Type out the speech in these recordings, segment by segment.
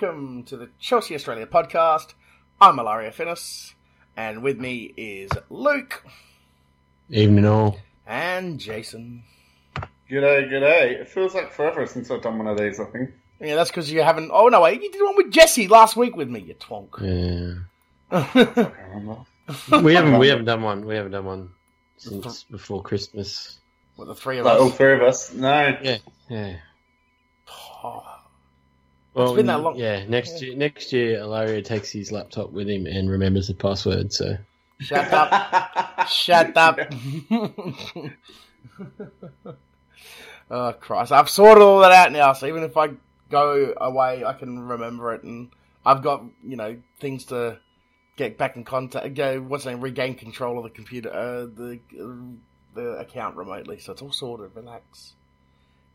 Hello, everyone, and welcome to the Chelsea Australia podcast. I'm Ilaria Finnis, and with me is Luke Evening all. and Jason. G'day, g'day. It feels like forever since I've done one of these, I think. Yeah, that's because you haven't. Oh no, wait, you did one with Jesse last week with me, you twonk. Yeah. I can't remember. We haven't we haven't done one. We haven't done one since before Christmas. with the three of Like all three of us. No. Yeah. Yeah. Oh, Well, it's been that long. Yeah, next year next year Ilaria takes his laptop with him and remembers the password, so shut up. Shut up. oh Christ! I've sorted all that out now, so even if I go away, I can remember it, and I've got you know things to get back in contact. Go what's the name? Regain control of the computer, uh, the uh, the account remotely. So it's all sorted. Relax,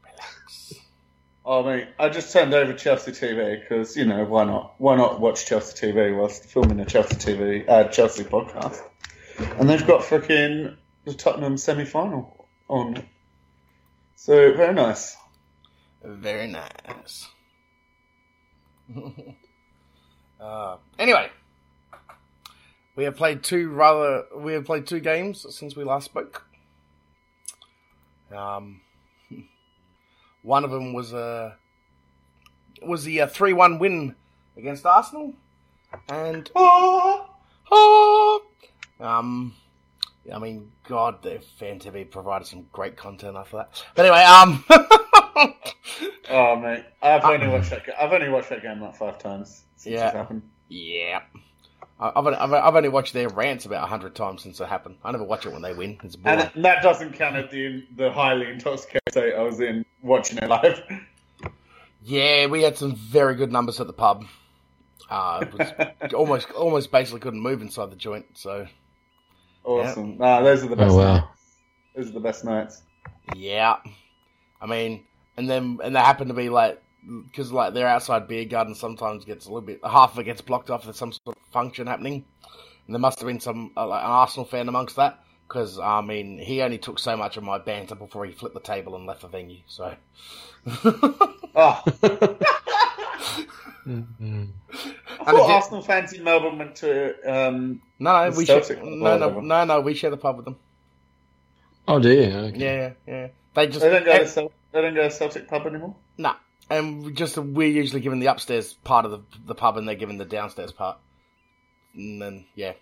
relax. Oh, mate, I just turned over Chelsea TV because, you know, why not? Why not watch Chelsea TV whilst filming a Chelsea TV, uh, Chelsea podcast? And they've got freaking the Tottenham semi final on. So, very nice. Very nice. uh, anyway, we have played two rather. We have played two games since we last spoke. Um, one of them was a was the uh, three one win against Arsenal, and Oh, oh, um, I mean, God, the fan TV provided some great content after that. But anyway, um. oh mate, I've only watched that. I've only watched that game like five times since Yeah. happened. Yeah. I- I've only, I've I've only watched their rants about a hundred times since it happened. I never watch it when they win. It's boring. And that doesn't count at the the highly intoxicated state I was in watching it live. yeah, we had some very good numbers at the pub. Uh, it was almost almost basically couldn't move inside the joint. So Awesome. Nah, those are the best. Oh nights. wow. Those are the best nights. yeah, I mean, and then and they happen to be like because like their outside beer garden sometimes gets a little bit half of it gets blocked off. There's some sort of function happening, and there must have been some uh, like an Arsenal fan amongst that. Because I mean, he only took so much of my banter before he flipped the table and left the venue. So. Oh, Mhm. I And thought again- Arsenal fans in Melbourne went to. Um, No, no, The we share. Celtic No, no, no, no. We share the pub with them. Oh dear. Okay. Yeah, yeah, yeah. They just they don't go to and, Cel- they don't go to Celtic pub anymore. nah, and just we're usually given the upstairs part of the the pub, and they're given the downstairs part. And then yeah,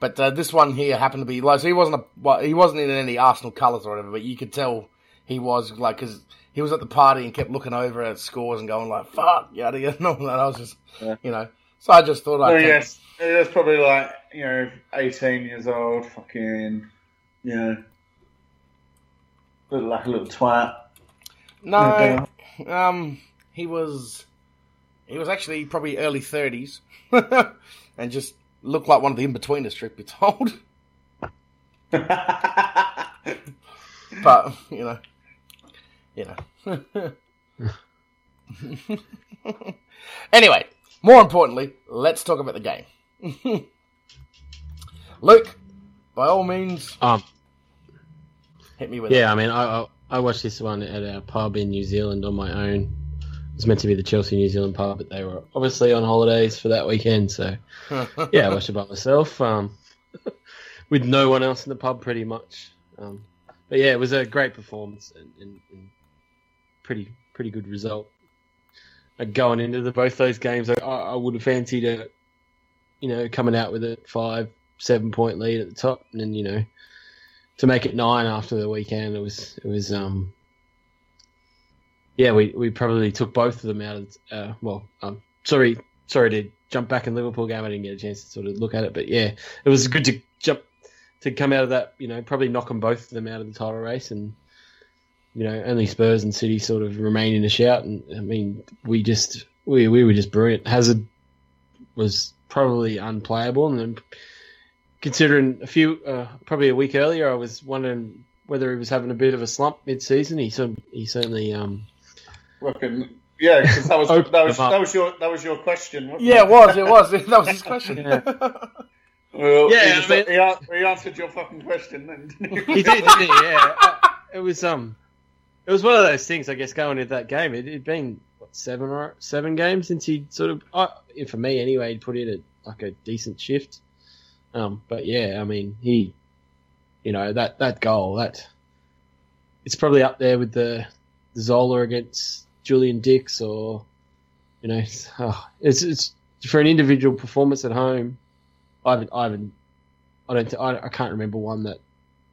but uh, this one here happened to be like so he wasn't a well, he wasn't in any Arsenal colours or whatever, but you could tell he was like because he was at the party and kept looking over at scores and going like fuck yada yada. And all that. I was just Yeah. you know, so I just thought I'd Oh yes, it was probably like you know, eighteen years old, fucking, you know, look like a little twat. no. Um, he was, he was actually probably early thirties, and just looked like one of the in-betweeners. Truth be told, but you know, you know. anyway, more importantly, let's talk about the game. Luke, by all means, Um hit me with it. yeah, I mean I, I watched this one at our pub in New Zealand on my own. It was meant to be the Chelsea New Zealand pub, but they were obviously on holidays for that weekend, so yeah, I watched it by myself, um, with no one else in the pub, pretty much. Um, but yeah, it was a great performance and, and, and pretty pretty good result. Uh, going into the, both those games, I, I I would have fancied a, you know, coming out with a five seven point lead at the top, and then you know, to make it nine after the weekend, it was it was um. Yeah, we, we probably took both of them out of uh, well, um, sorry sorry to jump back in Liverpool game. I didn't get a chance to sort of look at it, but yeah, it was good to jump to come out of that. You know, probably knock them both of them out of the title race, and you know, only Spurs and City sort of remain in a shout. And I mean, we just we we were just brilliant. Hazard was probably unplayable, and then considering a few uh, probably a week earlier, I was wondering whether he was having a bit of a slump mid-season. He cer- he certainly um Fucking yeah, because that was that was them up. that was your that was your question. Yeah, it was. It was. That was his question. Yeah. Well, Yeah, he, I mean- he, he answered your fucking question then. didn't he did, didn't he? Yeah, Uh, it was um it was one of those things. I guess going into that game, it had been what seven or seven games since he sort of, uh, for me anyway, he'd put in a like a decent shift. Um, but yeah, I mean, he, you know, that that goal that it's probably up there with the, the Zola against Julian Dicks or, you know, oh, it's it's for an individual performance at home. I haven't, I haven't, I don't, I, I can't remember one that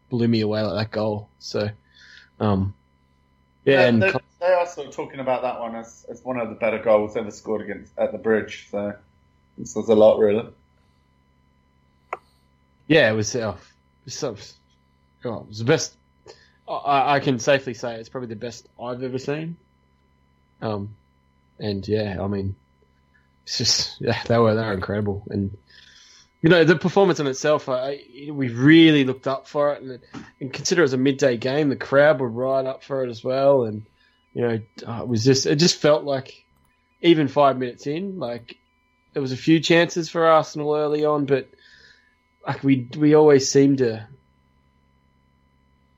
blew me away like that goal. So, um, yeah, They- and they, they are sort of talking about that one as, as one of the better goals ever scored against at the bridge. So this was a lot, really. Yeah, it was, uh, so- it was the best. I, I can safely say it's probably the best I've ever seen. Um, and yeah, I mean, it's just yeah, they were they were incredible, and you know the performance in itself, I, we really looked up for it, and, and consider it was a midday game, the crowd were right up for it as well, and you know uh, it was just it just felt like even five minutes in, like there was a few chances for Arsenal early on, but like we we always seem to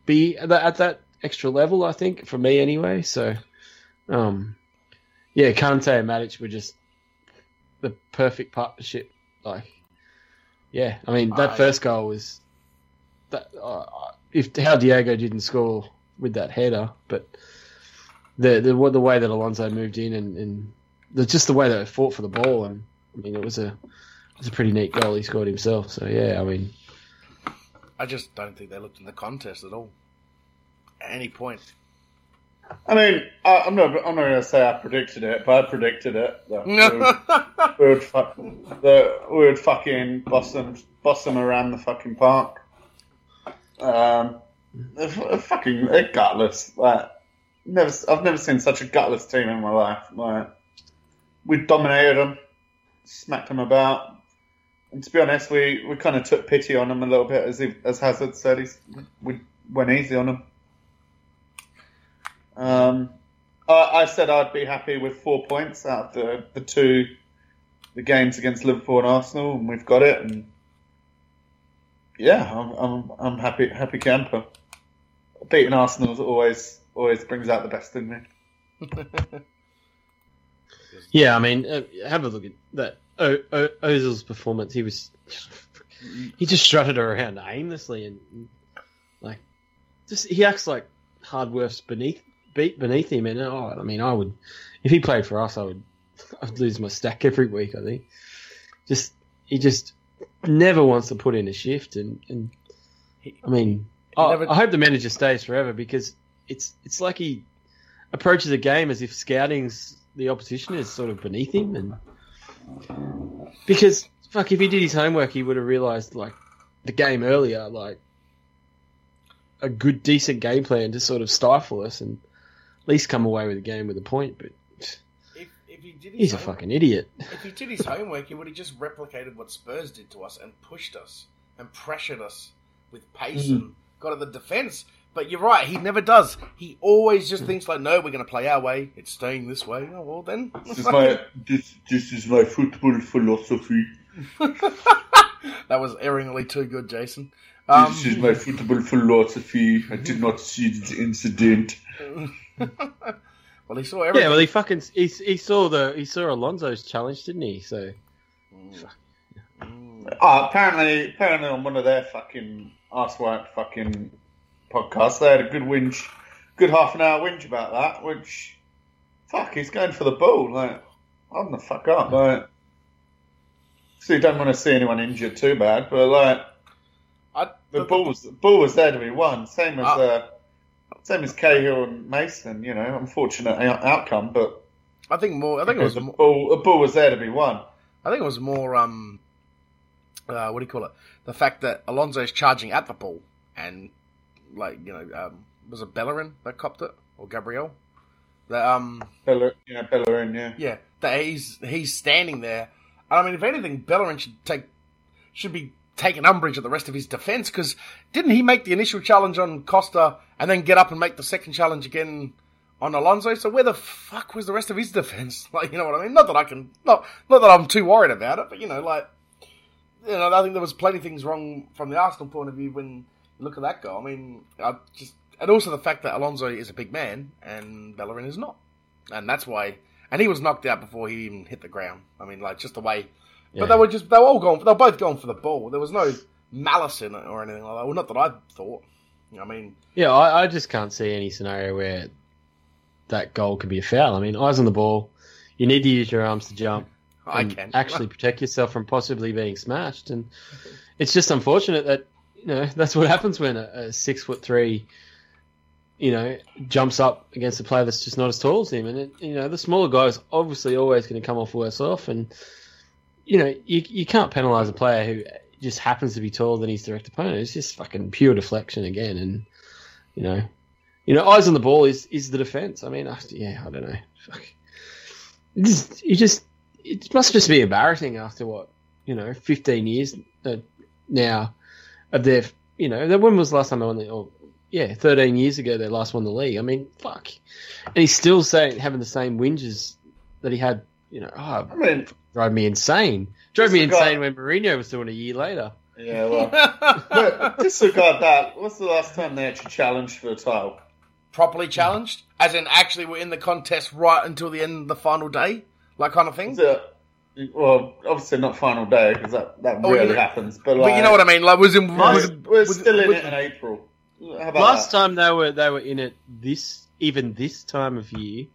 be at that, at that extra level. I think for me anyway. So, um, yeah, Kante and Matic were just the perfect partnership. Like, yeah, I mean that Ah, first goal was that uh, if how Diego didn't score with that header, but the the the way that Alonso moved in and, and the, just the way that it fought for the ball, and I mean it was a it was a pretty neat goal he scored himself. So yeah, I mean. I just don't think they looked in the contest at all. At any point. I mean, I, I'm not. I'm not going to say I predicted it, but I predicted it. That we would, we would, fu- that we would fucking boss them, boss them around the fucking park. Um, they're, they're fucking they're gutless. Like, never. I've never seen such a gutless team in my life. Like, we dominated them, smacked them about. And to be honest, we, we kind of took pity on him a little bit, as he, as Hazard said. He's, we went easy on him. Um, I, I said I'd be happy with four points out of the, the two the games against Liverpool and Arsenal, and we've got it. And yeah, I'm I'm, I'm happy happy camper. Beating Arsenal always always brings out the best in me. Yeah, I mean, uh, have a look at that o- o- Ozil's performance. He was he just strutted around aimlessly and like just he acts like hard work's beneath beat beneath him. And oh, I mean, I would if he played for us, I would I'd lose my stack every week. I think just he just never wants to put in a shift, and and I mean, I, never- I hope the manager stays forever because it's it's like he approaches a game as if scouting's the opposition is sort of beneath him, and because fuck, if he did his homework, he would have realised like the game earlier, like a good, decent game plan to sort of stifle us and at least come away with the game with a point. But If, if he did his he's a fucking idiot. If he did his homework, he would have just replicated what Spurs did to us and pushed us and pressured us with pace Mm. and got at the defence. But you're right, he never does. He always just thinks like, no, we're going to play our way. It's staying this way. Oh well, then. This is my this this is my football philosophy. that was erringly too good, Jason. Um, this is my football philosophy. I did not see the incident. well, he saw everything. Yeah, well, he fucking he, he saw the he saw Alonso's challenge, didn't he? So Mm. Ah, apparently, apparently on one of their fucking ass work fucking podcasts, they had a good whinge, good half an hour whinge about that. Which, fuck, he's going for the ball. Like, hold the fuck up. Like, so you don't want to see anyone injured too bad, but like, I, the ball was the ball was there to be won. Same as Ah. uh, same as Cahill and Mason. You know, unfortunate outcome, but I think more. I think it was. the More, ball, the ball was there to be won. I think it was more. Um, uh, what do you call it? The fact that Alonso's charging at the ball and like you know, um, was it Bellerin that copped it or Gabriel? That um, Bella, yeah, Bellerin, yeah. yeah, that he's he's standing there. I mean, if anything, Bellerin should take should be taking umbrage at the rest of his defence because didn't he make the initial challenge on Costa and then get up and make the second challenge again on Alonso? So where the fuck was the rest of his defence? Like, you know what I mean? Not that I can, not not that I'm too worried about it, but you know, like, you know, I think there was plenty of things wrong from the Arsenal point of view when look at that goal. I mean, I just and also the fact that Alonso is a big man and Bellerin is not, and that's why. And he was knocked out before he even hit the ground. I mean, like just the way. Yeah. But they were just they were all going. They were both going for the ball. There was no malice in it or anything like that. Well, not that I thought. I mean, Yeah, I, I just can't see any scenario where that goal could be a foul. I mean, eyes on the ball. You need to use your arms to jump. I and can actually protect yourself from possibly being smashed. And it's just unfortunate that you know that's what happens when a, a six foot three, you know, jumps up against a player that's just not as tall as him. And it, you know, the smaller guy is obviously always going to come off worse off. And you know, you you can't penalise a player who just happens to be taller than his direct opponent. It's just fucking pure deflection again. And you know, you know, eyes on the ball is is the defence. I mean, yeah, I don't know. Fuck. Just, it must just be embarrassing after what you know, fifteen years uh, now of their, you know, when was the last time they won the? Or, yeah, thirteen years ago they last won the league. I mean, fuck, and he's still saying having the same whinges that he had. You know, oh, I mean, drove me insane. Drove me Disregard- insane when Mourinho was doing a year later. yeah, well, but disregard that. What's the last time they actually challenged for the title? properly challenged, as in actually were in the contest right until the end of the final day, like kind of thing. Is it? Well, obviously not final day because that, that Oh, you rarely know- happens. But, like, But you know what I mean? Like, was in was, We're, we're was- still in was- it in April. How about Last that? time they were they were in it this even this time of year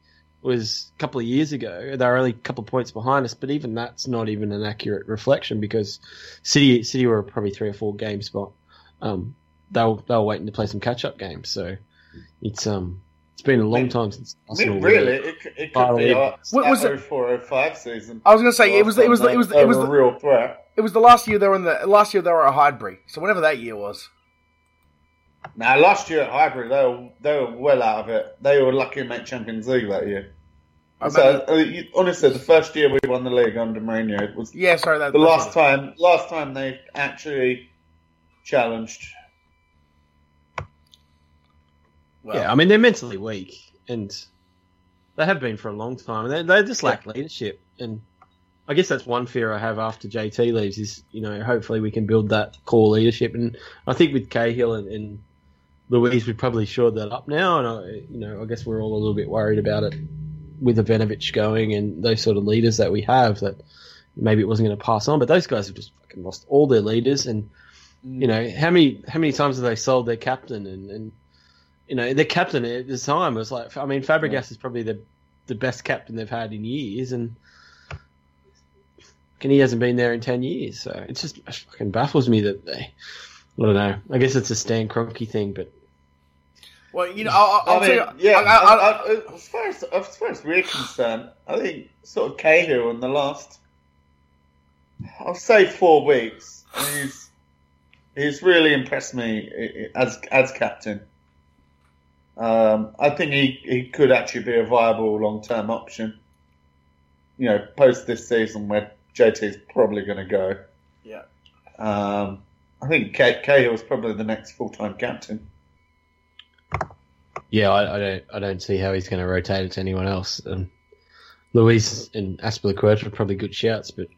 was a couple of years ago. They were only a couple of points behind us, but even that's not even an accurate reflection because City City were probably three or four games, but um, they were they were waiting to play some catch up games. So it's um it's been a long mean- time since I Arsenal mean, really, it, could- it could be year. What was our it? 0405 season. I was going to say it was it was it was it was the, a real threat. it was the last year they were in the last year they were at Highbury. So whenever that year was, Now, last year at Highbury, they were, they were well out of it. They were lucky to make Champions League that year. I So, remember- uh, honestly, the first year we won the league under Mourinho was yeah, sorry that the that's last time. Last time they actually challenged. Well, yeah, I mean they're mentally weak, and they have been for a long time. And they, they just lack leadership, and I guess that's one fear I have after JT leaves is you know hopefully we can build that core leadership, and I think with Cahill and, and Luiz we've probably shored that up now, and I, you know I guess we're all a little bit worried about it with Ivanovic going and those sort of leaders that we have that maybe it wasn't going to pass on, but those guys have just fucking lost all their leaders and you mm. know how many how many times have they sold their captain and, and you know the captain at the time was like I mean Fabregas is probably the the best captain they've had in years and and he hasn't been there in ten years so it just it fucking baffles me that they I don't know I guess it's a Stan Kroenke thing but well, you know, I'll, I'll I tell mean, you, yeah. I, I, I, I- I- as far as as far as we're concerned, I think sort of Cahill in the last, I'll say four weeks, he's he's really impressed me i- i- as as captain. Um, I think he, he could actually be a viable long term option. You know, post this season where JT is probably going to go. yeah. Um, I think Ca- is probably the next full time captain. yeah I, I don't I don't see how he's going to rotate it to anyone else um, Luiz and Azpilicueta are probably good shouts but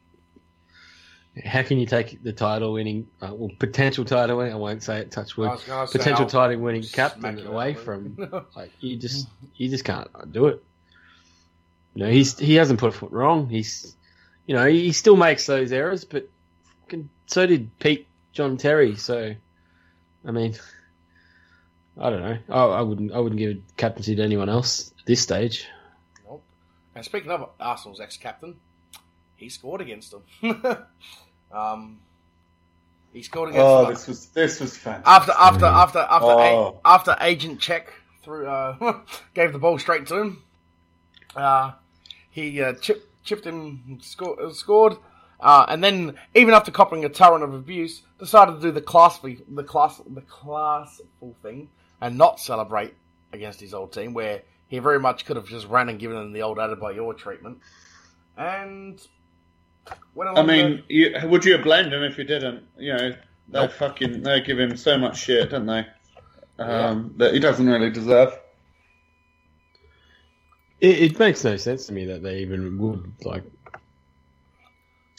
how can you take the title winning uh, well potential title winning I won't say it touch wood potential title winning captain away from like you just you just can't do it. You know, he's he hasn't put a foot wrong. He's you know he still makes those errors, but so did Pete John Terry. So I mean, I don't know. I, I wouldn't I wouldn't give a captaincy to anyone else at this stage. Nope. And speaking of Arsenal's ex-captain, he scored against them. um, he scored against Oh, them. this was this was fantastic. after after after after Oh. a, after agent check through uh, gave the ball straight to him. Uh, he uh, chipped chipped him score, scored, uh, and then even after copping a torrent of abuse, decided to do the class the class the classful thing and not celebrate against his old team, where he very much could have just ran and given them the old Adebayor treatment. And I along mean, the- you, would you have blamed him if you didn't? You know, they Nope. fucking they give him so much shit, don't they? Um, that he doesn't really deserve. It, it makes no sense to me that they even would like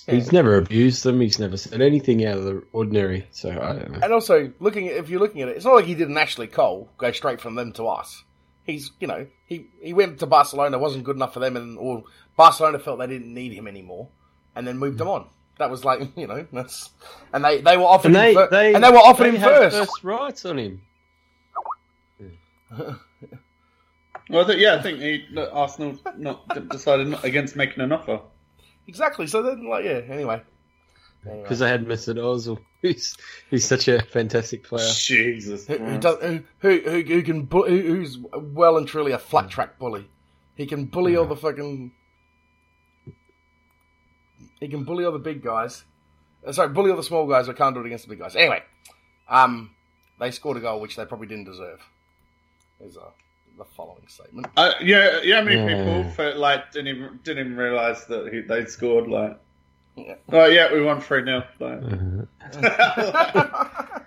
He's never abused them. He's never said anything out of the ordinary. So I don't know. And also, looking at, if you're looking at it, it's not like he didn't actually Cole go straight from them to us. He's, you know, he, he went to Barcelona, wasn't good enough for them, and or Barcelona felt they didn't need him anymore, and then moved them on. That was like, you know, that's and they, they were offered And him they, fir- they and they were offered they him first. first rights on him. Well, th- yeah, I think he, that Arsenal not decided not against making an offer. Exactly. So then, like, yeah. Anyway, Anyway. because they had Mesut Ozil, who's who's such a fantastic player. Jesus, Who, who, does, who, who, who, who can bu- who, who's well and truly a flat hmm. track bully. He can bully all the fucking. He can bully all the big guys. Uh, sorry, bully all the small guys, but can't do it against the big guys. Anyway, um, they scored a goal which they probably didn't deserve. Is uh, the following statement. Uh, yeah, yeah. How many Yeah. people for, like didn't even didn't even realize that he, they'd scored? Like, Yeah. oh yeah, we won three 0 like,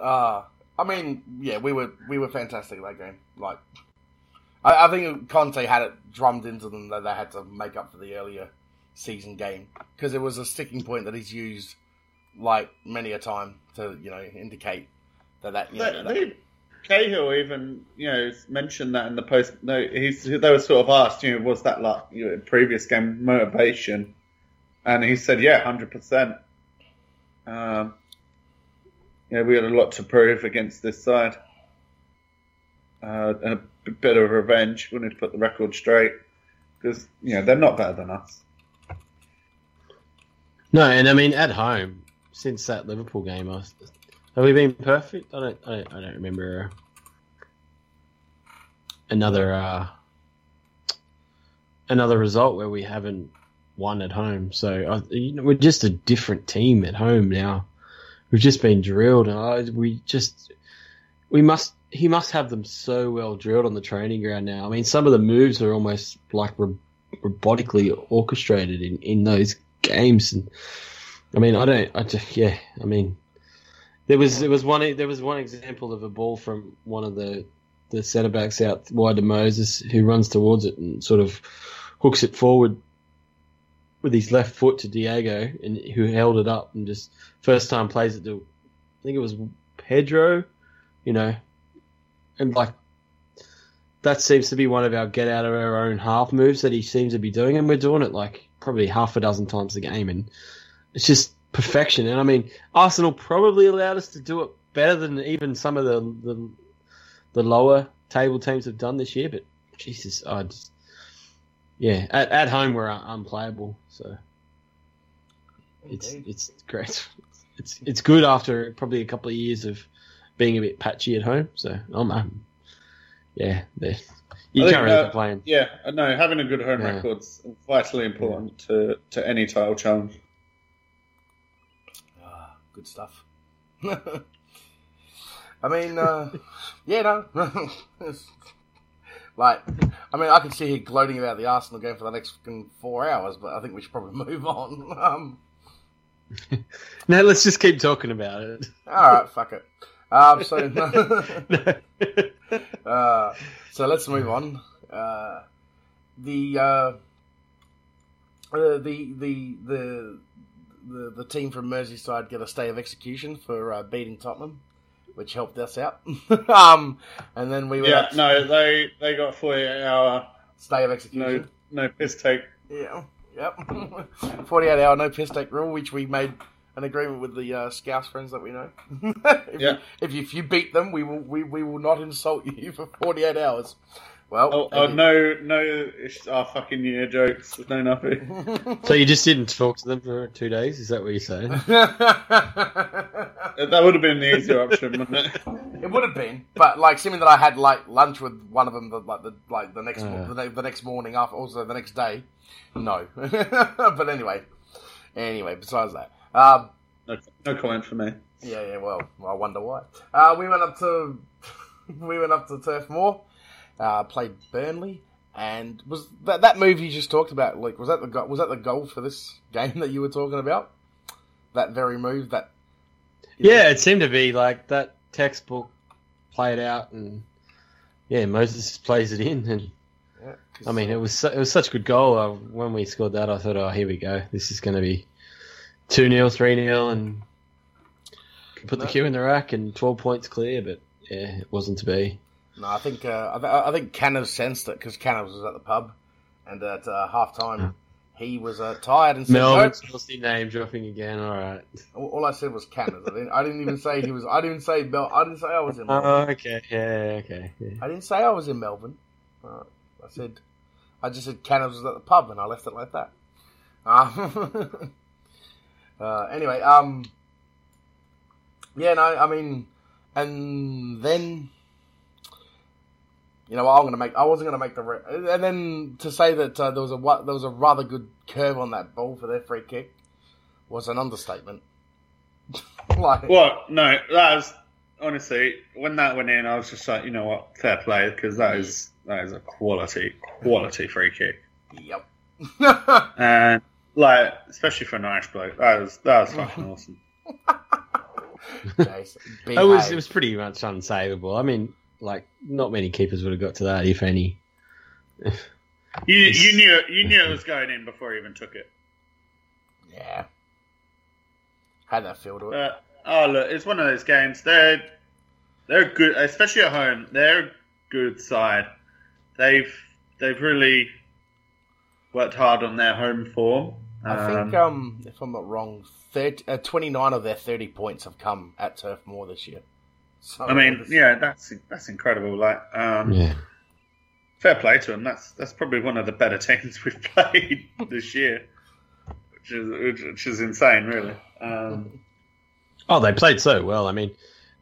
uh, I mean, yeah, we were we were fantastic that game. Like, I, I think Conte had it drummed into them that they had to make up for the earlier season game because it was a sticking point that he's used like many a time to you know indicate that that you know, that- Cahill even you know mentioned that in the post. No, he's they were sort of asked, you know, was that like you know, previous game motivation? And he said, yeah, hundred percent. Um, yeah, we had a lot to prove against this side, uh, and a bit of revenge. We need to put the record straight because you know they're not better than us. No, and I mean at home since that Liverpool game, have we been perfect? I don't, I don't, I don't remember another uh, another result where we haven't won at home. So I, you know, we're just a different team at home now. We've just been drilled, and I, we just we must. He must have them so well drilled on the training ground now. I mean, some of the moves are almost like ro- robotically orchestrated in, in those games. And I mean, I don't, I just, yeah, I mean, there was there was one there was one example of a ball from one of the the centre backs out wide to Moses who runs towards it and sort of hooks it forward with his left foot to Diego and who held it up and just first time plays it to I think it was Pedro, you know, and like that seems to be one of our get out of our own half moves that he seems to be doing, and we're doing it like probably half a dozen times a game, and it's just perfection. And I mean, Arsenal probably allowed us to do it better than even some of the the, the lower table teams have done this year. But Jesus, I just yeah, at, at home we're un- unplayable, so it's Indeed. it's great. It's it's good after probably a couple of years of being a bit patchy at home. So I'm, I'm yeah, you I can't really uh, complain. Yeah, no, having a good home Yeah. record's vitally important to, to any title challenge. Ah, good stuff. I mean, uh, yeah, no. Like, I mean, I can sit here gloating about the Arsenal game for the next four hours, but I think we should probably move on. Um, No, let's just keep talking about it. all right, fuck it. Um, so, No. uh, so let's move on. Uh, the, uh, uh, the the the the the team from Merseyside get a stay of execution for uh, beating Tottenham, which helped us out. um, and then we went Yeah, no, they they got 48 hour stay of no execution. no piss take. Yeah, yep. Forty-eight hour no piss take rule, which we made an agreement with the uh, Scouse friends that we know. if, Yeah. you, if you if you beat them, we will we, we will not insult you for forty-eight hours. Well, Oh, oh no no it's our fucking year jokes. There's no nothing. so you just didn't talk to them for two days? Is that what you're saying? That would have been the easier option, wouldn't it? It would have been, but like, assuming that I had like lunch with one of them, the, like the like the next Uh. the, the next morning after, also the next day, no. but anyway, anyway, besides that, um, No, no comment for me. yeah, yeah. Well, I wonder why. Uh, we went up to we went up to Turf Moor, uh, played Burnley, and was that that move you just talked about? Like, was that the go- was that the goal for this game that you were talking about? That very move that. yeah, it seemed to be like that textbook played out, and yeah, Moses plays it in, and I mean, it was it was such a good goal. Uh, when we scored that, I thought, oh, here we go. This is going to be two 0 three 0 and put the No. queue in the rack and twelve points clear. But yeah, it wasn't to be. No, I think uh, I, th- I think Canners sensed it because Canners was at the pub, and at uh, half time he was uh, tired and said, Melbourne "Nope." Chelsea name dropping again. All right. All, all I said was Canners. I didn't, I didn't even say he was. I didn't say Mel. I didn't say I was in. Melbourne. Oh, okay. Yeah. Okay. Yeah. I didn't say I was in Melbourne. Uh, I said, I just said Canners was at the pub, and I left it like that. Um, uh, anyway, um, yeah, no, I mean, and then, you know, I'm gonna make. I wasn't gonna make the. Re- and then to say that uh, there was a there was a rather good curve on that ball for their free kick was an understatement. like, Well, no, that was honestly when that went in, I was just like, you know what, fair play because that is that is a quality quality free kick, yep. and like especially for an Irish bloke, that was that was fucking awesome. Jason, It was it was pretty much unsavable. I mean, like not many keepers would have got to that, if any. You you knew you knew it was going in before you even took it. Yeah. Had that feel to it. Uh, oh look, it's one of those games. They're they're good, especially at home. They're a good side. They've they've really worked hard on their home form. I think, um, if I'm not wrong, 30, uh, 29 of their 30 points have come at Turf Moor this year. So, I mean, it's- yeah, that's that's incredible. Like, um, Yeah. fair play to them. That's that's probably one of the better teams we've played this year, which is which, which is insane, really. Um, Oh, they played so well. I mean,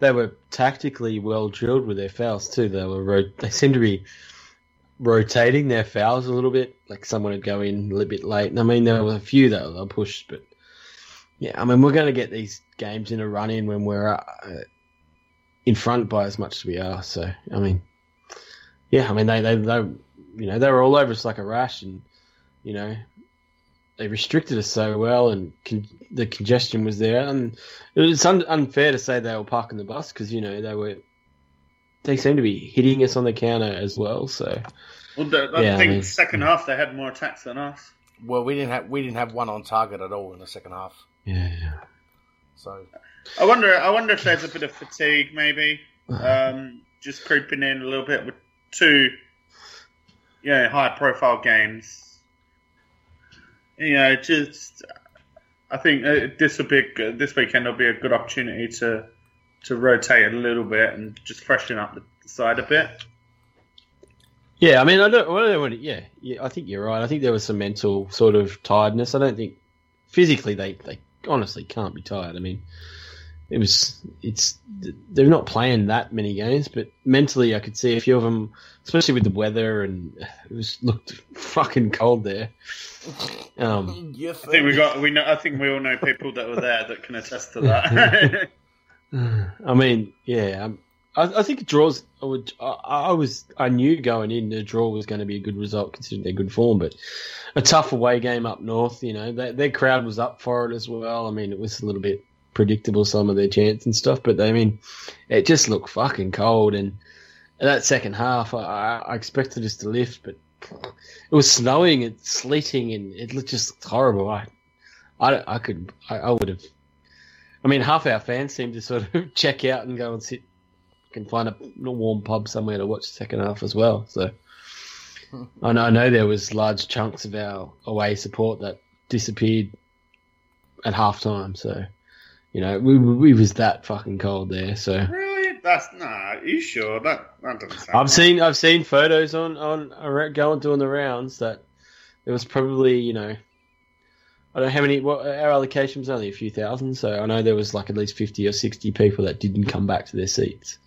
they were tactically well drilled with their fouls too. They were they seemed to be rotating their fouls a little bit. Like someone would go in a little bit late. And I mean, there were a few that were pushed, but yeah, I mean, we're going to get these games in a run in when we're uh, in front by as much as we are. So I mean, yeah, I mean they they they you know they were all over us like a rash, and you know they restricted us so well, and con- the congestion was there, and it's un- unfair to say they were parking the bus because you know they were. They seem to be hitting us on the counter as well. So well, the, I Yeah, I think mean- second half they had more attacks than us. Well, we didn't have we didn't have one on target at all in the second half. yeah, So I wonder. I wonder if there's a bit of fatigue, maybe, um, just creeping in a little bit with two, you know, high-profile games. You know, just I think uh, this will be a good, this weekend will be a good opportunity to to rotate a little bit and just freshen up the side a bit. yeah. I mean, I don't. I don't want to, yeah, yeah. I think you're right. I think there was some mental sort of tiredness. I don't think physically they they honestly can't be tired. I mean, it was it's they're not playing that many games, but mentally I could see a few of them, especially with the weather and it was looked fucking cold there. Um, I think we got we know. I think we all know people that were there that can attest to that. I mean, yeah, um, I, I think draws. I, would, I, I was, I knew going in the draw was going to be a good result considering their good form, but a tough away game up north. You know, their, their crowd was up for it as well. I mean, it was a little bit predictable some of their chants and stuff, but I mean, it just looked fucking cold. And that second half, I, I I expected us to lift, but it was snowing and sleeting, and it just looked horrible. I, I, I could, I, I would have. I mean, half our fans seem to sort of check out and go and sit, can find a warm pub somewhere to watch the second half as well. So hmm. I know, I know there was large chunks of our away support that disappeared at half time. So you know, we we was that fucking cold there. So really? That's nah. Are you sure that that doesn't sound? I've seen I've seen photos on on going doing the rounds that it was probably you know I don't know how many. What our allocation was only a few thousand, so I know there was like at least fifty or sixty people that didn't come back to their seats.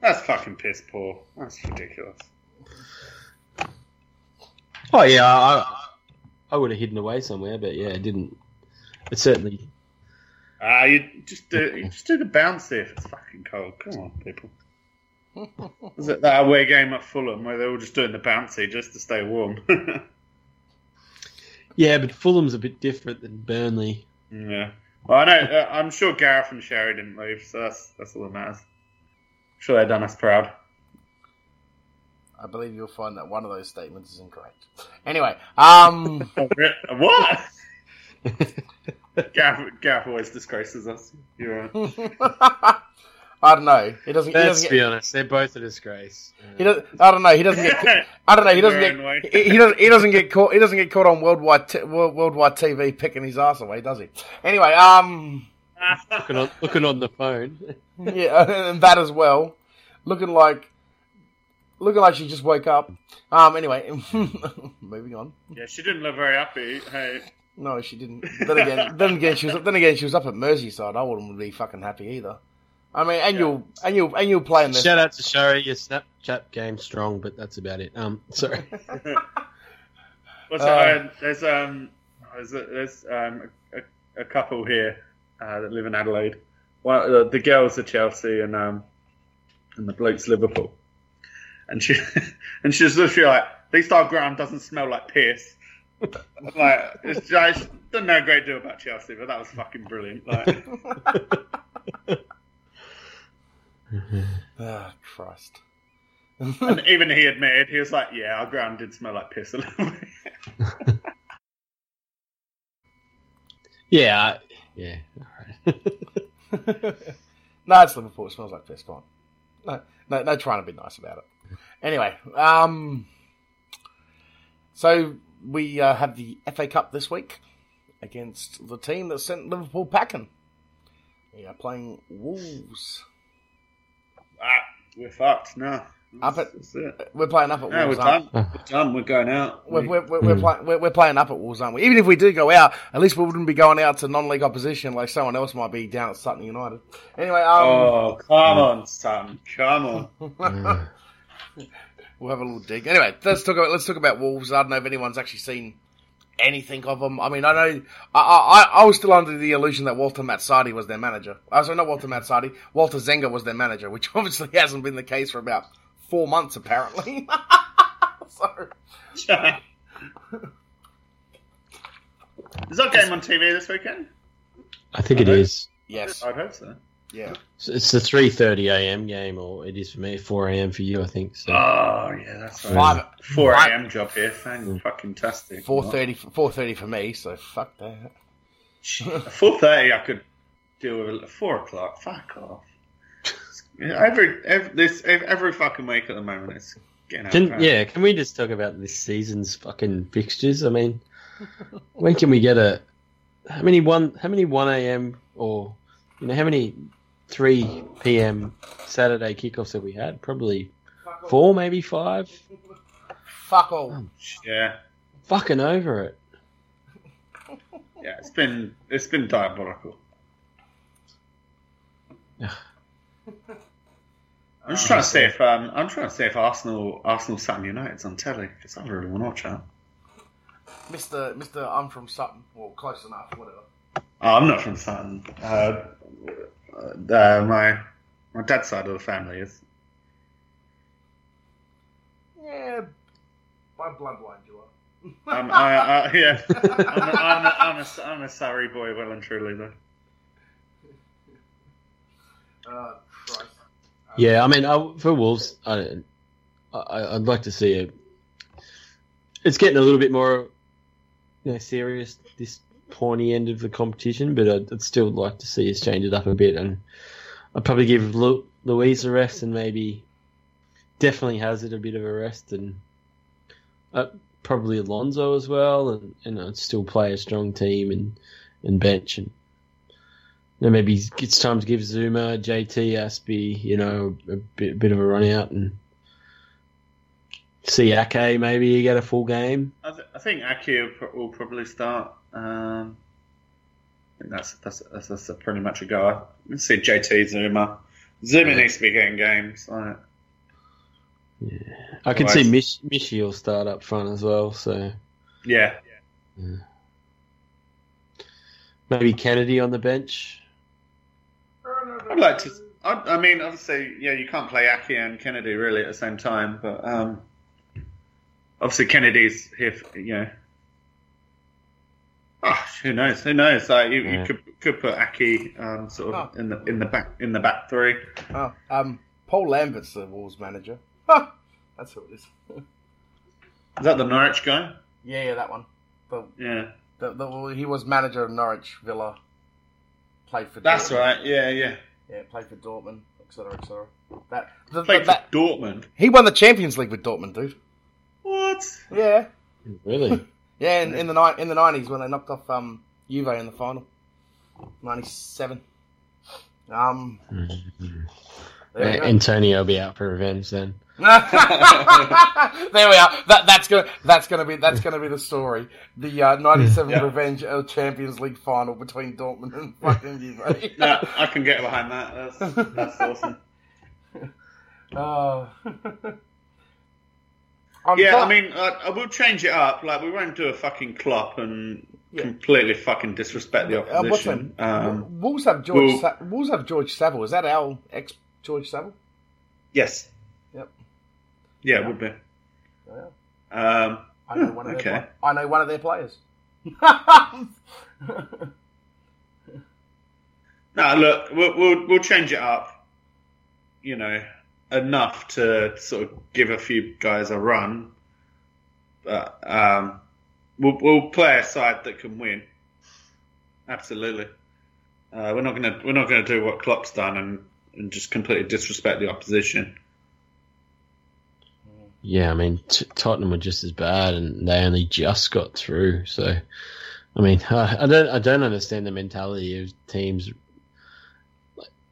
That's fucking piss poor. That's ridiculous. Oh yeah, I I would have hidden away somewhere, but yeah, it didn't. It certainly. Ah, you just do you just do the bounce if it's fucking cold. Come on, people. Was it that away game at Fulham where they were just doing the bouncy just to stay warm? Yeah, but Fulham's a bit different than Burnley. yeah. Well, I know. Uh, I'm sure Gareth and Sherry didn't leave, so that's that's all that matters. I'm sure they done us proud. I believe you'll find that one of those statements is incorrect. Anyway, um, what? Gav, Gav always disgraces us. You're I don't know. He doesn't. Let's doesn't be get. honest, they're both a disgrace. He does, I don't know. He doesn't get. I don't know. He doesn't In their own get. He, he doesn't. He doesn't get caught. He doesn't get caught on worldwide t- worldwide TV picking his ass away, does he? Anyway, um, looking, on, looking on the phone. yeah, and that as well. Looking like, looking like she just woke up. Um. Anyway, moving on. yeah, she didn't look very happy. Hey, No, she didn't. Then again, then again, she was. Then again, she was up at Merseyside. I wouldn't be fucking happy either. I mean, and Yeah. you'll and you'll and you'll play in this. Shout out to Shari, your Snapchat game strong, but that's about it. Um, sorry. what's Uh, it? Uh, there's um, there's, there's um, a, a couple here uh, that live in Adelaide. One, uh, the girls are Chelsea and um, and the bloke's Liverpool. And she and she's literally like, at least our ground doesn't smell like piss. like it's just doesn't know a great deal about Chelsea, but that was fucking brilliant. Like, Ah, Christ. and even he admitted he was like, "Yeah, our ground did smell like piss a little bit." Yeah, I- yeah. no, it's Liverpool. It smells like piss. Come on. No, no, no, trying to be nice about it. Anyway, um, so we uh, have the FA Cup this week against the team that sent Liverpool packing. We are playing Wolves. Ah, we're fucked. No, Up at- We're playing up at No, we're Wolves. aren't done. We're done. We're going out. We're, we're, we're, we're, Hmm. play, we're, we're playing up at Wolves, aren't we? Even if we do go out, at least we wouldn't be going out to non-league opposition like someone else might be down at Sutton United. Anyway, um, oh, come on, son. Come on. We'll have a little dig. Anyway, let's talk about let's talk about Wolves. I don't know if anyone's actually seen anything of them. I mean, I know I I, I was still under the illusion that Walter Mazzarri was their manager. Uh, I was not Walter Mazzarri. Walter Zenga was their manager, which obviously hasn't been the case for about four months, apparently. so, Is that game on TV this weekend? I think it is. yes, I'd hope so. Yeah. So It's the three thirty a.m. game, or it is for me four a.m. for you. I think. So. Oh, yeah, that's right. Five, 4 a.m. job here. Fan fucking tastic. Four thirty, four thirty for me. So fuck that. 4.30 I could deal with at 4 o'clock. Fuck off. Every, every, this, every fucking week at the moment it's getting out Can yeah? Can we just talk about this season's fucking fixtures? I mean, when can we get a? How many one? How many one a.m. or you know how many three p.m. Saturday kickoffs that we had? Probably four, maybe five. Fuck all. Yeah. Fucking over it. Yeah, it's been it's been diabolical. I'm just trying to see if um, I'm trying to see if Arsenal Arsenal Sutton United's on telly because I really want to watch that. Mister, Mister, I'm from Sutton. Well, close enough. Whatever. Oh, I'm not from Sutton. Uh, uh, my my dad's side of the family is. Yeah, my bloodline, you are. I'm, I, I, yeah, I'm a, I'm, a, I'm, a, I'm a Surrey boy, well and truly though. Uh, Christ. Yeah, I mean, I, for Wolves, I, I, I'd like to see it. It's getting a little bit more, you know, serious this pointy end of the competition, but I'd, I'd still like to see us change it up a bit, and I'd probably give Lu, Luiz a rest, and maybe definitely Hazard a bit of a rest, and uh, probably Alonso as well, and and I'd still play a strong team and and bench and. You know, maybe it's time to give Zouma, JT, Aspie, you know, a bit, bit of a run out and see Ake maybe you get a full game. I, th- I think Ake will, pro- will probably start. Um, I think that's that's that's, that's a pretty much a go. Let's see JT Zouma. Zouma Yeah. needs to be getting games. Like, I can see Mish, Michy will start up front as well, so yeah, maybe Kennedy on the bench. I'd like to. I, I mean, obviously, yeah, you can't play Ake and Kennedy really at the same time, but um, obviously Kennedy's here. For, you know, oh, who knows? Who knows? Like you, Yeah. you could could put Ake um, sort of Oh. in the in the back in the back three. Oh, um, Paul Lambert's the Wolves manager. Huh. That's who it is. Is that the Norwich guy? yeah, yeah, that one. The, Yeah. the, the, well, he was manager of Norwich Villa. Played for. That's Dortmund. right. Yeah, yeah. Yeah, played for Dortmund, etc., etc. That, the, Played the, for that Dortmund. he won the Champions League with Dortmund, dude. What? Yeah, Really? yeah, in, in the ni- in the nineties when they knocked off um Juve in the final, ninety seven. Um, there. Antonio will be out for revenge then. there we are. That that's gonna that's gonna be that's gonna be the story. The uh, '97 Yeah. revenge of Champions League final between Dortmund and fucking Juve. No, I can get behind that. That's, that's awesome. Oh. I'm Yeah, I mean, I, I will change it up. Like, we won't do a fucking Klopp and Yeah. completely fucking disrespect the Uh, opposition. that? Um, Wolves have George. well- Sa- Wolves have George Saville. Is that our ex George Saville? yes. Yep. Yeah, it would be. Yeah. Um, I know one of Okay. their. I know one of their players. no, look, we'll, we'll we'll change it up. You know, enough to sort of give a few guys a run, but um, we'll we'll play a side that can win. Absolutely. Uh, we're not gonna we're not gonna do what Klopp's done and, and just completely disrespect the opposition. Yeah, I mean t- Tottenham were just as bad, and they only just got through. So, I mean, I, I don't, I don't understand the mentality of teams.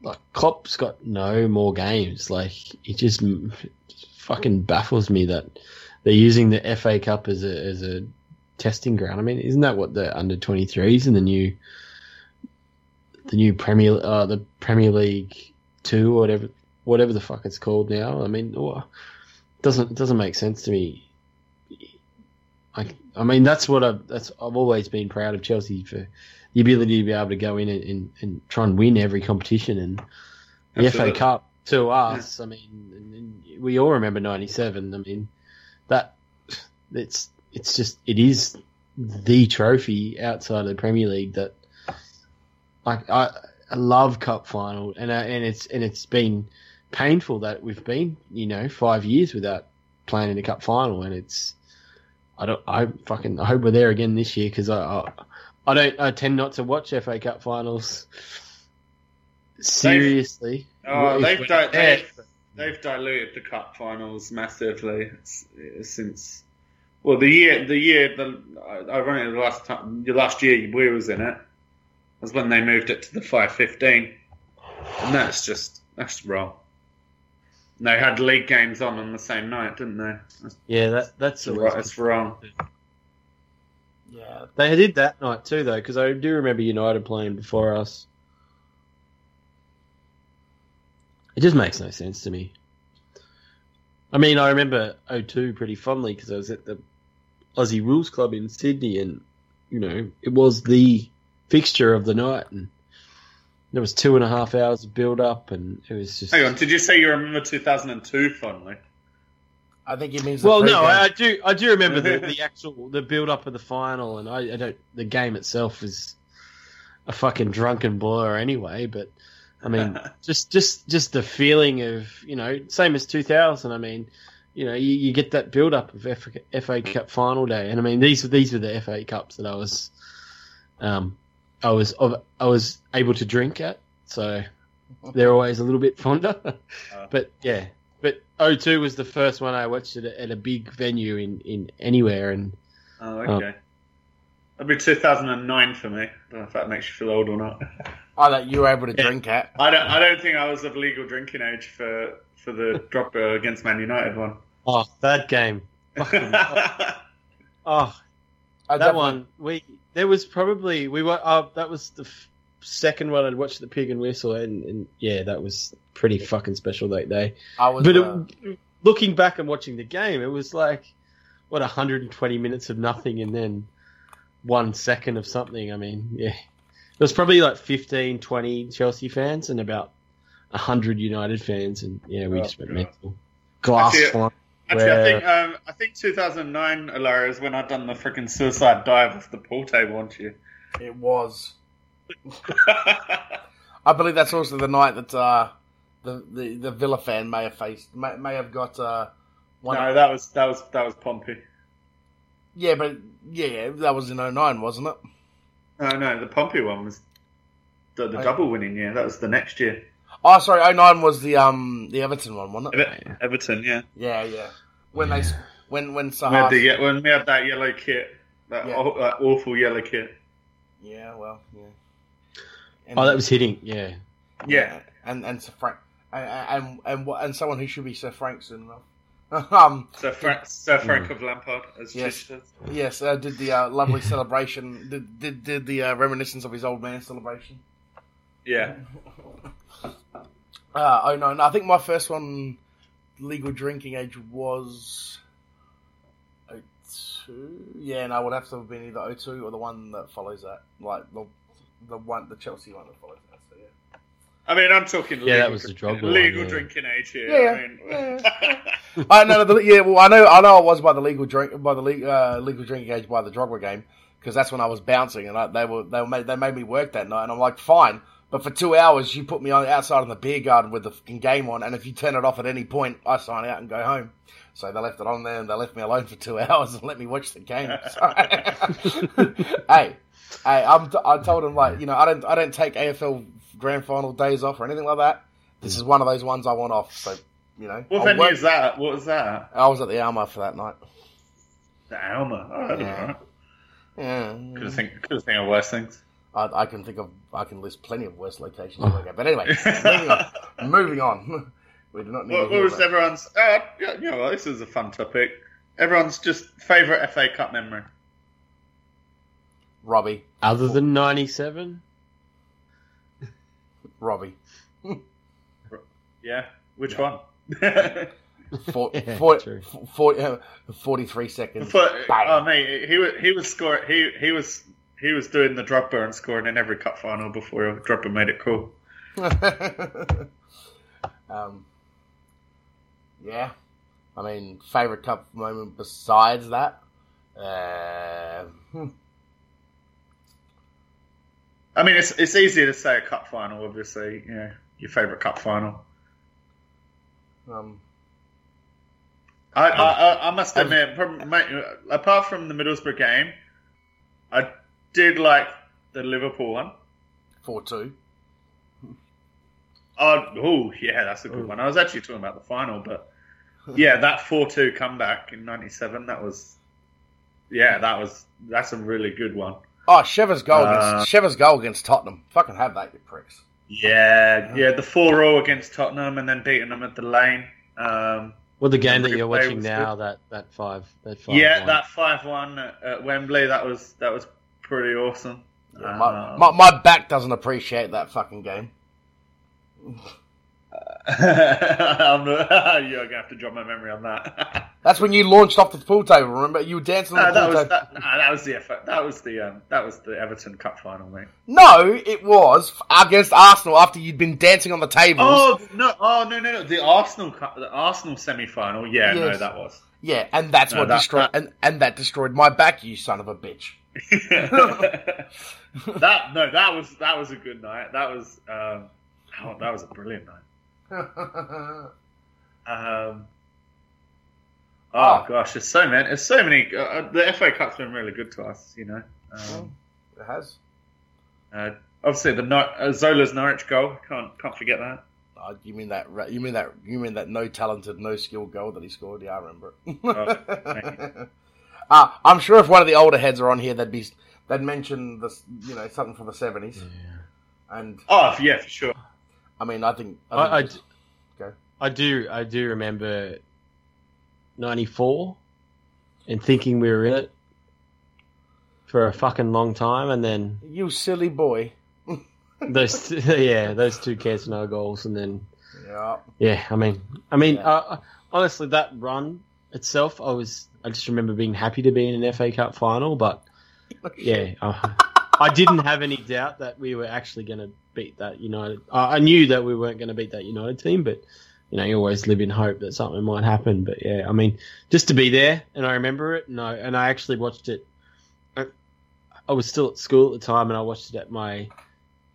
Like, Klopp's got no more games. Like it just m- fucking baffles me that they're using the FA Cup as a as a testing ground. I mean, isn't that what the under twenty threes and the new the new Premier uh, the Premier League two or whatever whatever the fuck it's called now? I mean. wha- doesn't it doesn't make sense to me. I, I mean that's what I've that's I've always been proud of Chelsea for the ability to be able to go in and, and, and try and win every competition and the Absolutely. FA Cup to us. I mean, we all remember '97. I mean, that it's it's just it is the trophy outside of the Premier League that like I, I love cup final and uh, and it's and it's been painful that we've been you know five years without playing in a cup final and it's I don't I fucking I hope we're there again this year because I, I I don't I tend not to watch FA Cup finals seriously. Oh, they've we're di- they've, they've diluted the cup finals massively uh, since. Well, the year the year the ironically the last time the last year we was in it was when they moved it to the five fifteen, and that's just that's wrong. And They had league games on on the same night, didn't they? That's, Yeah, that that's always- that's wrong. yeah, They did that night too, though, because I do remember United playing before us. It just makes no sense to me. I mean, I remember 02 pretty fondly because I was at the Aussie Rules Club in Sydney, and you know it was the fixture of the night, and there was two and a half hours of build up, and it was just. Hang on, did you say you remember two thousand and two fondly? I think it means. Well, no. I, I do. I do remember the, the actual the build up of the final, and I, I don't. The game itself is a fucking drunken blur anyway. But I mean, just just just the feeling of you know, same as two thousand. I mean, you know, you, you get that build up of FA, FA Cup final day, and I mean these these were the FA Cups that I was, um, I was I was able to drink at, so they're always a little bit fonder. but yeah, but O2 was the first one I watched at a, at a big venue in, in anywhere, and Oh, okay. That'd be 2009 for me. I don't know if that makes you feel old or not. Oh, that you were able to Yeah. drink at. I don't. I don't think I was of legal drinking age for for the drop uh, against Man United one. oh, that game, oh, I that one. We there was probably we were. Uh, that was the f- second one I'd watched the Pig and Whistle, and, and yeah, that was pretty fucking special that day. I was. But uh, it, looking back and watching the game, it was like what 120 minutes of nothing, and then one second of something. I mean, yeah, it was probably like 15, 20 Chelsea fans and about 100 United fans, and yeah, we Oh, just went God. mental. Glass Actually, flying. Actually, I think um, I think 2009, Alara, is when I done the freaking suicide dive off the pool table, weren't you? it was. I believe that's also the night that uh, the, the the Villa fan may have faced may, may have got uh, One- No, that was that was that was Pompey. Yeah, but yeah, that was in 09, wasn't it? No, no, the Pompey one was the, the Oh. double winning year. That was the next year. Oh, sorry, 09 was the um the Everton one, wasn't it? Ever- Everton, yeah. Yeah, yeah. When they when when We had the, when we had that yellow kit, that, Yeah. aw- that awful yellow kit. Yeah, well, yeah. And, Oh, that was hitting. Yeah. Yeah. and and Sir Frank and and and, and someone who should be Sir Frankson. um, Sir Frank, Sir Frank of Lampard, as Yes. Yes, uh, did the uh, lovely celebration. Did did, did the uh, reminiscence of his old man celebration. Yeah. Uh, oh no, no, I think my first one, legal drinking age was. 02? Yeah, no, I would have to have been either 02 or the one that follows that, like the the one, the Chelsea one that follows that. So yeah. I mean, I'm talking Yeah, legal, that was the Drogba one, legal yeah. drinking age here. Yeah, I mean, I know the yeah. Well, I know I know I was by the legal drink by the le- uh, legal drinking age by the Drogba game because that's when I was bouncing and I, they were they were made, they made me work that night and I'm like fine, but for two hours you put me on outside in the beer garden with the fucking game on and if you turn it off at any point I sign out and go home. So they left it on there and they left me alone for two hours and let me watch the game. So- hey, hey, I'm t- I told them like you know I don't I don't take AFL grand final days off or anything like that. This is one of those ones I want off. So you know, what I'll venue work- is that? What was that? I was at the Alma for that night. The Alma. Oh, Yeah. know. Yeah, Could have think, could have think of worse things. I, I can think of, I can list plenty of worse locations to work. But anyway, moving on. Moving on. We do not need What, to what was about- everyone's? Uh, yeah, you know, what, this is a fun topic. Everyone's just favourite FA Cup memory. Robbie. Other than '97. Robbie. Yeah, which Yeah. one? Four, Yeah, four, true. uh, 43 seconds. But, Bang. oh mate, he was he was scoring. He he was he was doing the Drogba and scoring in every cup final before Drogba made it cool. um, yeah. I mean, favourite cup moment besides that? Uh, hmm. I mean, it's it's easier to say a cup final, obviously. Know, your favourite cup final. um, I, I, I, I must I've- admit, from, mate, apart from the Middlesbrough game, I did like the Liverpool one. 4 2. Oh, oh, yeah, that's a good Ooh. one. I was actually talking about the final, but yeah, that four-two comeback in '97, that was, yeah, that was that's a really good one. Oh, Sheva's goal, Uh, against, Sheva's goal against Tottenham. Fucking have that, you pricks. Yeah, yeah, the four-all against Tottenham and then beating them at the lane. Um, Well, the game that you're watching was now, that that five, that five. yeah, one. that five-one at at Wembley, that was that was pretty awesome. Yeah, my, Um, my, my back doesn't appreciate that fucking game. I'm not, you're gonna have to drop my memory on that. That's when you launched off the pool table. Remember, you were dancing on the that pool was table. that, no, that was the effort. That was the um, that was the Everton Cup final, mate. No, it was against Arsenal after you'd been dancing on the table. Oh no! Oh no! No! No! The Arsenal Cup, the Arsenal semi final. Yeah, no, that was. Yeah, and that's No, what that- destroyed that- and, and that destroyed my back. You son of a bitch. that no, that was that was a good night. That was um, oh, that was a brilliant night. Um, oh Ah. gosh, there's so many. There's so many. Uh, uh, the FA Cup's been really good to us, you know. Um, it has. uh, obviously, the Nor- uh, Zola's Norwich goal. Can't can't forget that. Oh, you mean that? You mean that? You mean that no talented, no skill goal that he scored? Yeah, I remember it. Oh, uh, I'm sure if one of the older heads are on here, they'd be they'd mention this, you know, something from the seventies. And Oh yeah, for sure. I mean, I think I, I, I, think d- Go. I do, I do remember '94 and thinking we were in it for a fucking long time, and then you silly boy. those, yeah, those two Cantona goals, and then Yeah. yeah, I mean, I mean, Yeah. uh, honestly, that run itself, I was, I just remember being happy to be in an FA Cup final, but yeah, uh, I didn't have any doubt that we were actually going to beat that United. Uh, I knew that we weren't going to beat that United team, but you know, you always live in hope that something might happen. But yeah, I mean, just to be there, and I remember it, and I, and I actually watched it. I, I was still at school at the time, and I watched it at my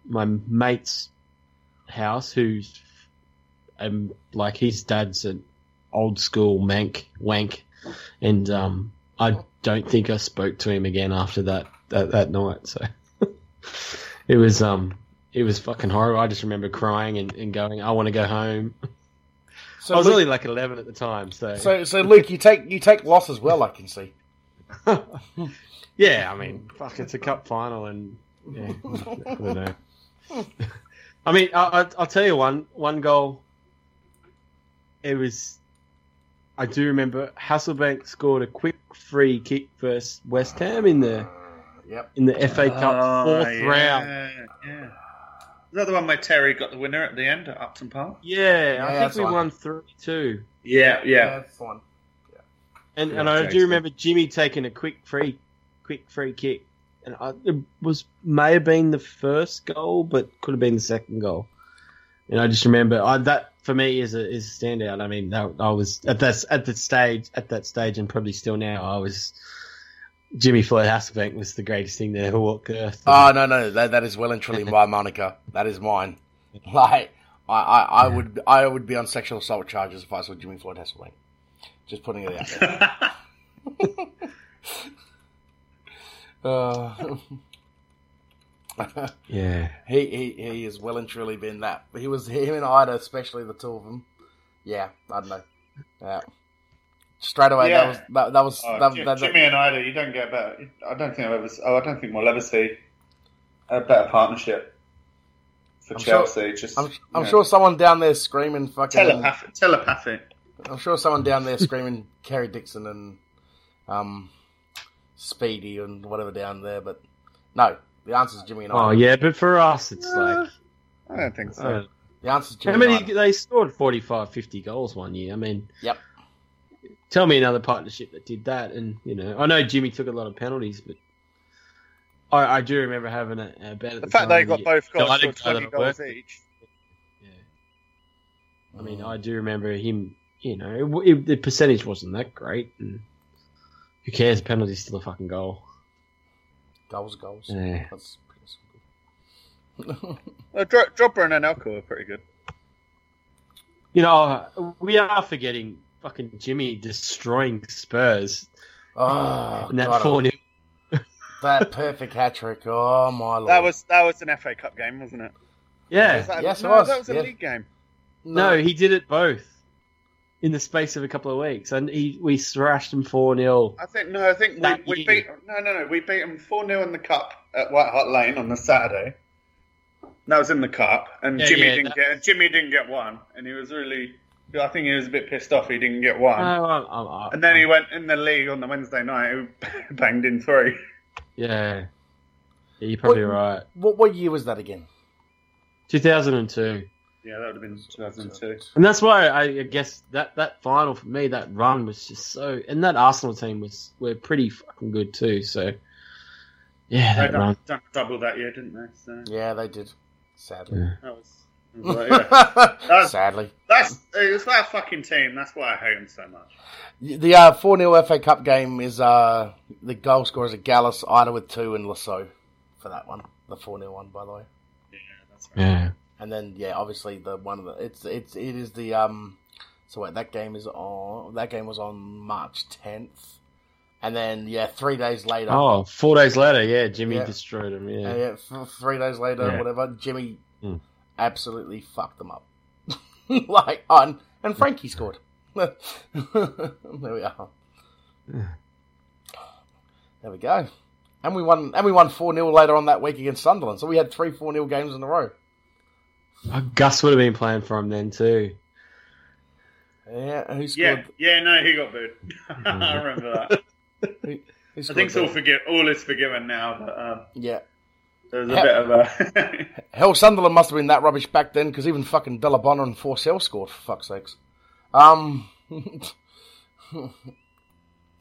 my mate's house, who's um like his dad's a old school mank wank, and um, I don't think I spoke to him again after that that, that night. So it was um it was fucking horrible. I just remember crying and, and going, I want to go home. So I was Luke, only like eleven at the time, so so so Luke, you take you take loss as well. I can see. yeah. I mean, fuck, it's a cup final, and yeah, I don't know. I mean, I, I, I'll tell you one one goal. It was. I do remember Hasselbaink scored a quick free kick versus West Ham in the Yep. in the FA Cup Oh, fourth yeah, round. Yeah. Is that the one where Terry got the winner at the end at Upton Park? Yeah, Yeah, I think we one. won three two. Yeah, yeah. that's fine. And Yeah, and I do remember Jimmy taking a quick free, quick free kick, and I, it was may have been the first goal, but could have been the second goal. And I just remember I, that for me is a is a standout. I mean, that, I was at that at that stage at that stage, and probably still now. I was Jimmy Floyd Hasselbaink was the greatest thing that ever walked the earth. Oh no, no, that that is well and truly my moniker. That is mine. Like I, I, I would I would be on sexual assault charges if I saw Jimmy Floyd Hasselbaink. Just putting it out there. Uh, yeah, he, he he has well and truly been that. He was him and Eidur, especially the two of them. Yeah, I don't know. Yeah. Straight away, Yeah. that was that, that was Oh, that, Jim- that, that- Jimmy and Eidur, you don't get better. I don't think I've ever. Oh, I don't think we'll ever see a better partnership for I'm sure- Chelsea. just I'm, I'm sure someone down there screaming fucking. telepathic. Telepathic. I'm sure someone down there screaming Kerry Dixon and um, Speedy and whatever down there, but no, the answer is Jimmy and I. oh yeah, but for us, it's like I don't think so. uh, The answer is Jimmy. How many and they scored 45, 50 goals one year. I mean, Yep. Tell me another partnership that did that, and you know, I know Jimmy took a lot of penalties, but I, I do remember having a, a bet at the the, fact they got that- both No, I guys didn't scored twenty to work. each. Yeah. I mean, I do remember him. You know, it, it, the percentage wasn't that great, and who cares? Penalty's still a fucking goal. goals, goals. Yeah. That's pretty simple. Uh, Dro- Drogba and Anelka were pretty good. You know, we are forgetting fucking Jimmy destroying Spurs oh, in that four 0 that perfect hat trick. Oh my lord. That was that was an FA Cup game, wasn't it? Yeah, Was that- Yes, it was, That was a yeah. league game. No, he did it both in the space of a couple of weeks, and he we thrashed him four 0 I think no. I think we, we beat no no no. We beat them four 0 in the cup at White Hart Lane on the Saturday. That was in the cup, and Yeah, Jimmy yeah, didn't that- get Jimmy didn't get one, and he was really. I think he was a bit pissed off he didn't get one. and then he went in the league on the Wednesday night, he banged in three. yeah, yeah, you're probably What- right. What, what year was that again? Two thousand and two, Yeah, that would have been 2002. and that's why I, I guess that that final for me, that run was just so, and that Arsenal team was were pretty fucking good too. So yeah, They that run. done, done double that year, didn't they? So Yeah, they did. Sadly. Yeah. that was. That was like, yeah. That's- Sadly. That's it's that fucking team. That's why I hate them so much. The uh, 4 0 FA Cup game is uh, the goal scorers are Gallas, Eidur with two, and Le Saux for that one. The 4 0 one, by the way. Yeah, that's right. Yeah, And then, yeah, obviously, the one of the. It's, it's, it is the. um. So, wait, that game is on. That game was on March 10th. And then, yeah, three days later. Oh, four days later, yeah, Jimmy Yeah. destroyed him. Yeah, Uh, yeah, f- three days later, Yeah. whatever, Jimmy Hmm. Absolutely fucked them up. like, on and, and Frankie scored. there we are. There we go. And we won. And we won four 0 later on that week against Sunderland. So we had three four 0 games in a row. Oh, Gus would have been playing for him then too. Yeah, who Yeah, scored? yeah, no, he got booed. I remember that. Who, who I think it's all forgive, all is forgiven now, but um, Yeah, there was a Ha- bit of a. hell, Sunderland must have been that rubbish back then because even fucking Della Bellabonna and Forssell scored for fuck's sakes. Um.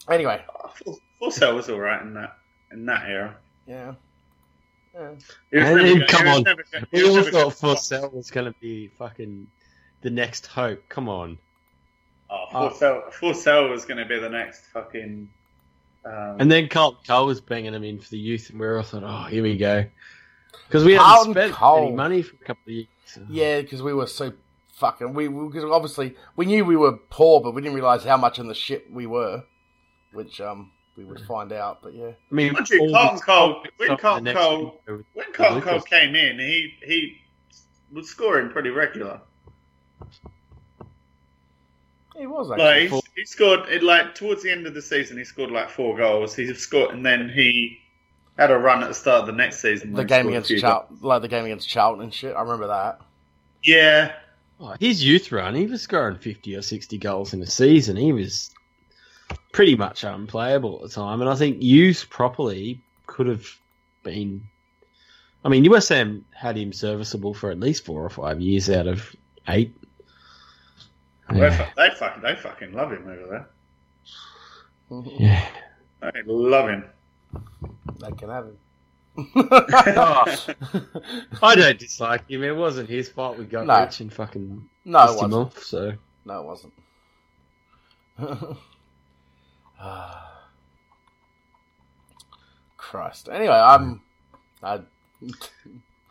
anyway, Forssell was all right in that in that era. yeah. yeah. He was never come on. never We was all never go- thought Forssell was going to be fucking the next hope. Come on. Oh, Forssell, Forssell was going to be the next fucking. Um, And then Carlton Cole was banging him in for the youth, and we were all thought, oh, here we go. Because we Carlton hadn't spent Cole. any money for a couple of years. So. Yeah, because we were so fucking we because obviously we knew we were poor, but we didn't realize how much in the shit we were, which um we would find out. But yeah, I mean, Mind you, all Carlton this Cole- when on the Carlton Cole- year When Carlton Cole came in, he he was scoring pretty regular. He was Like actually. he, he scored it like towards the end of the season, he scored like four goals. He scored, and then he had a run at the start of the next season. the game against few Charlton, like the game against Charlton and shit. I remember that. Yeah, Oh, his youth run, he was scoring 50 or 60 goals in a season. He was pretty much unplayable at the time. And I think used properly could have been. I mean, USM had him serviceable for at least four or five years out of eight. They, Yeah. they fucking they fucking love him over there. yeah. They love him. They can have him. Oh, I don't dislike him. It wasn't his fault we got No. rich and fucking no, it pissed him wasn't. off. So No, it wasn't. Ah. Christ. Anyway, I'm. I,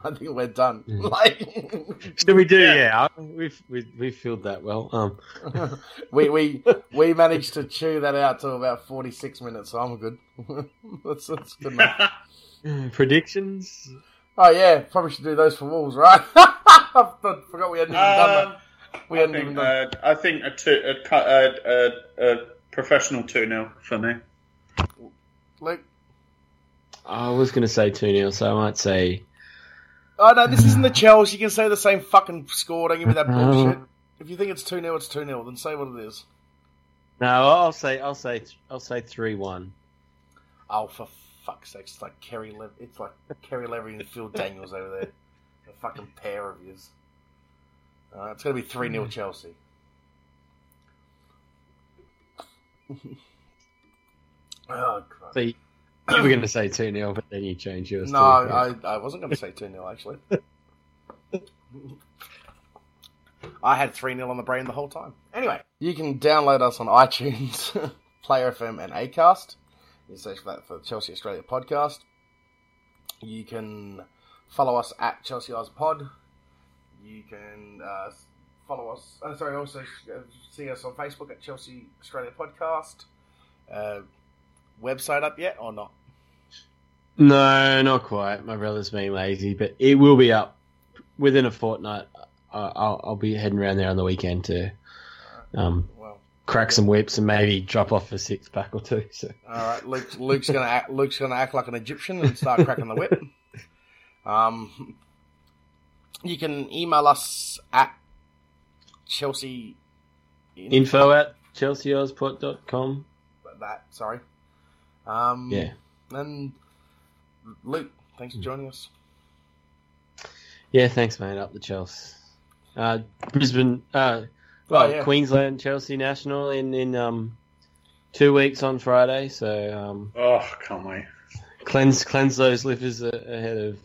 I think we're done. Mm. Like, Should we do? Yeah. Yeah, we've we we filled that well. Um, we we we managed to chew that out to about forty six minutes, so I'm good. that's that's good enough. predictions. Oh yeah, probably should do those for Wolves, right? I forgot we hadn't even done Um, that. We I hadn't think, even done. uh, I think a, two, a, a, a, a professional 2 0 for me. Luke. I was going to say 2 0, so I might say. Oh no, this isn't the Chelsea. You can say the same fucking score. Don't give me that bullshit. If you think it's two 0 it's two 0 Then say what it is. No, I'll say I'll say I'll say 3 1. Oh, for fuck's sake! It's like Kerry. Le- it's like Kerry Levy and Phil Daniels over there. A fucking pair of yous. Uh, it's gonna be three 0 Chelsea. oh Christ. So you, were going to say 2 0, but then you changed yours. No, I, I wasn't going to say 2 0, actually. I had 3 0 on the brain the whole time. Anyway, you can download us on iTunes, Player FM, and Acast. You search for that for the Chelsea Australia podcast. You can follow us at Chelsea Oz Pod. You can uh, follow us, uh, sorry, also uh, see us on Facebook at Chelsea Australia Podcast. Uh, website up yet or not? No, not quite. My brother's being lazy, but it will be up within a fortnight. I'll, I'll be heading around there on the weekend to um, Well, crack some whips and maybe drop off a six pack or two. So. All right, Luke, Luke's gonna act, Luke's gonna act like an Egyptian and start cracking the whip. Um, you can email us at Chelsea Info at chelseaosport.com. that sorry. Um, Yeah. and Luke, thanks for joining us. Yeah, thanks, mate. Up the Chelsea. Uh, Brisbane, uh, well, Oh, yeah. Queensland Chelsea National in, in um, two weeks on Friday. So um, Oh, can't wait. cleanse cleanse those livers ahead of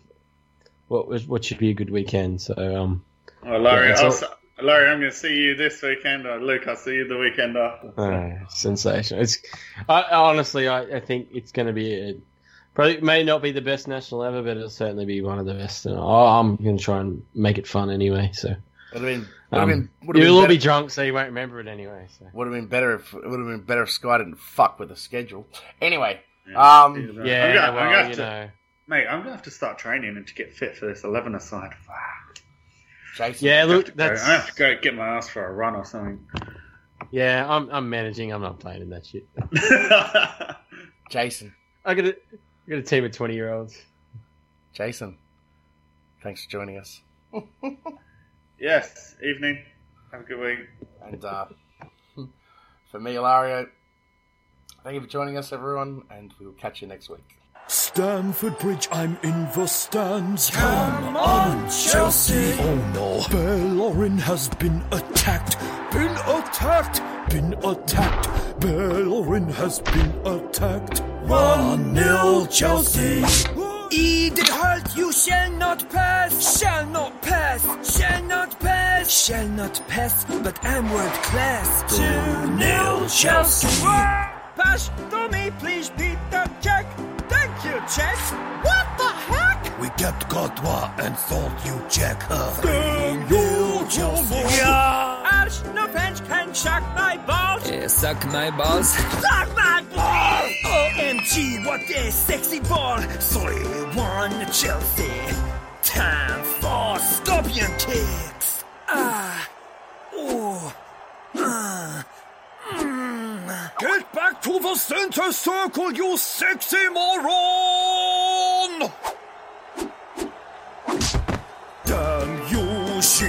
what was what should be a good weekend. So um, Oh, Larry, Yeah, I'll, all... Larry, I'm going to see you this weekend. Or Luke, I'll see you the weekend after. uh, sensational. It's I, honestly, I, I think it's going to be a, probably may not be the best national ever, but it'll certainly be one of the best. And I, I'm going to try and make it fun anyway. So Would have been would have um, been would have you'll all be drunk, so you won't remember it anyway. So. would have been better if it would have been better if Sky didn't fuck with the schedule. Anyway, Yeah. um, I'm Yeah, I'm gonna, I'm well, gonna have you to, know. mate, I'm going to have to start training and to get fit for this 11 aside. Fuck. Jason, Yeah, I have look, to go- that's I have to go get my ass for a run or something. yeah. I'm I'm managing. I'm not playing in that shit. Jason, I got a I got a team of twenty year olds. Jason, thanks for joining us. yes, evening. Have a good week. And uh, for me, Ilario, thank you for joining us, everyone, and we will catch you next week. Stamford Bridge, I'm in the stands. Come on, Chelsea! Oh no, Bellerin has been attacked. Been attacked! Been attacked! Bellerin has been attacked. 1 0 Chelsea! Edith Holt, you shall not pass, shall not pass, shall not pass, shall not pass, but I'm world class. 2 0 Chelsea! Pass to me, please, Petr Cech. Thank you, Cech. What the heck? We kept Courtois and thought you check her. 3 0 Chelsea. Arch, no can chuck my. Suck my balls. Suck my balls. OMG, what a sexy ball. 3-1 Chelsea. Time for scorpion kicks. Ah. Oh. Ah. Get back to the center circle, you sexy moron! Damn you, she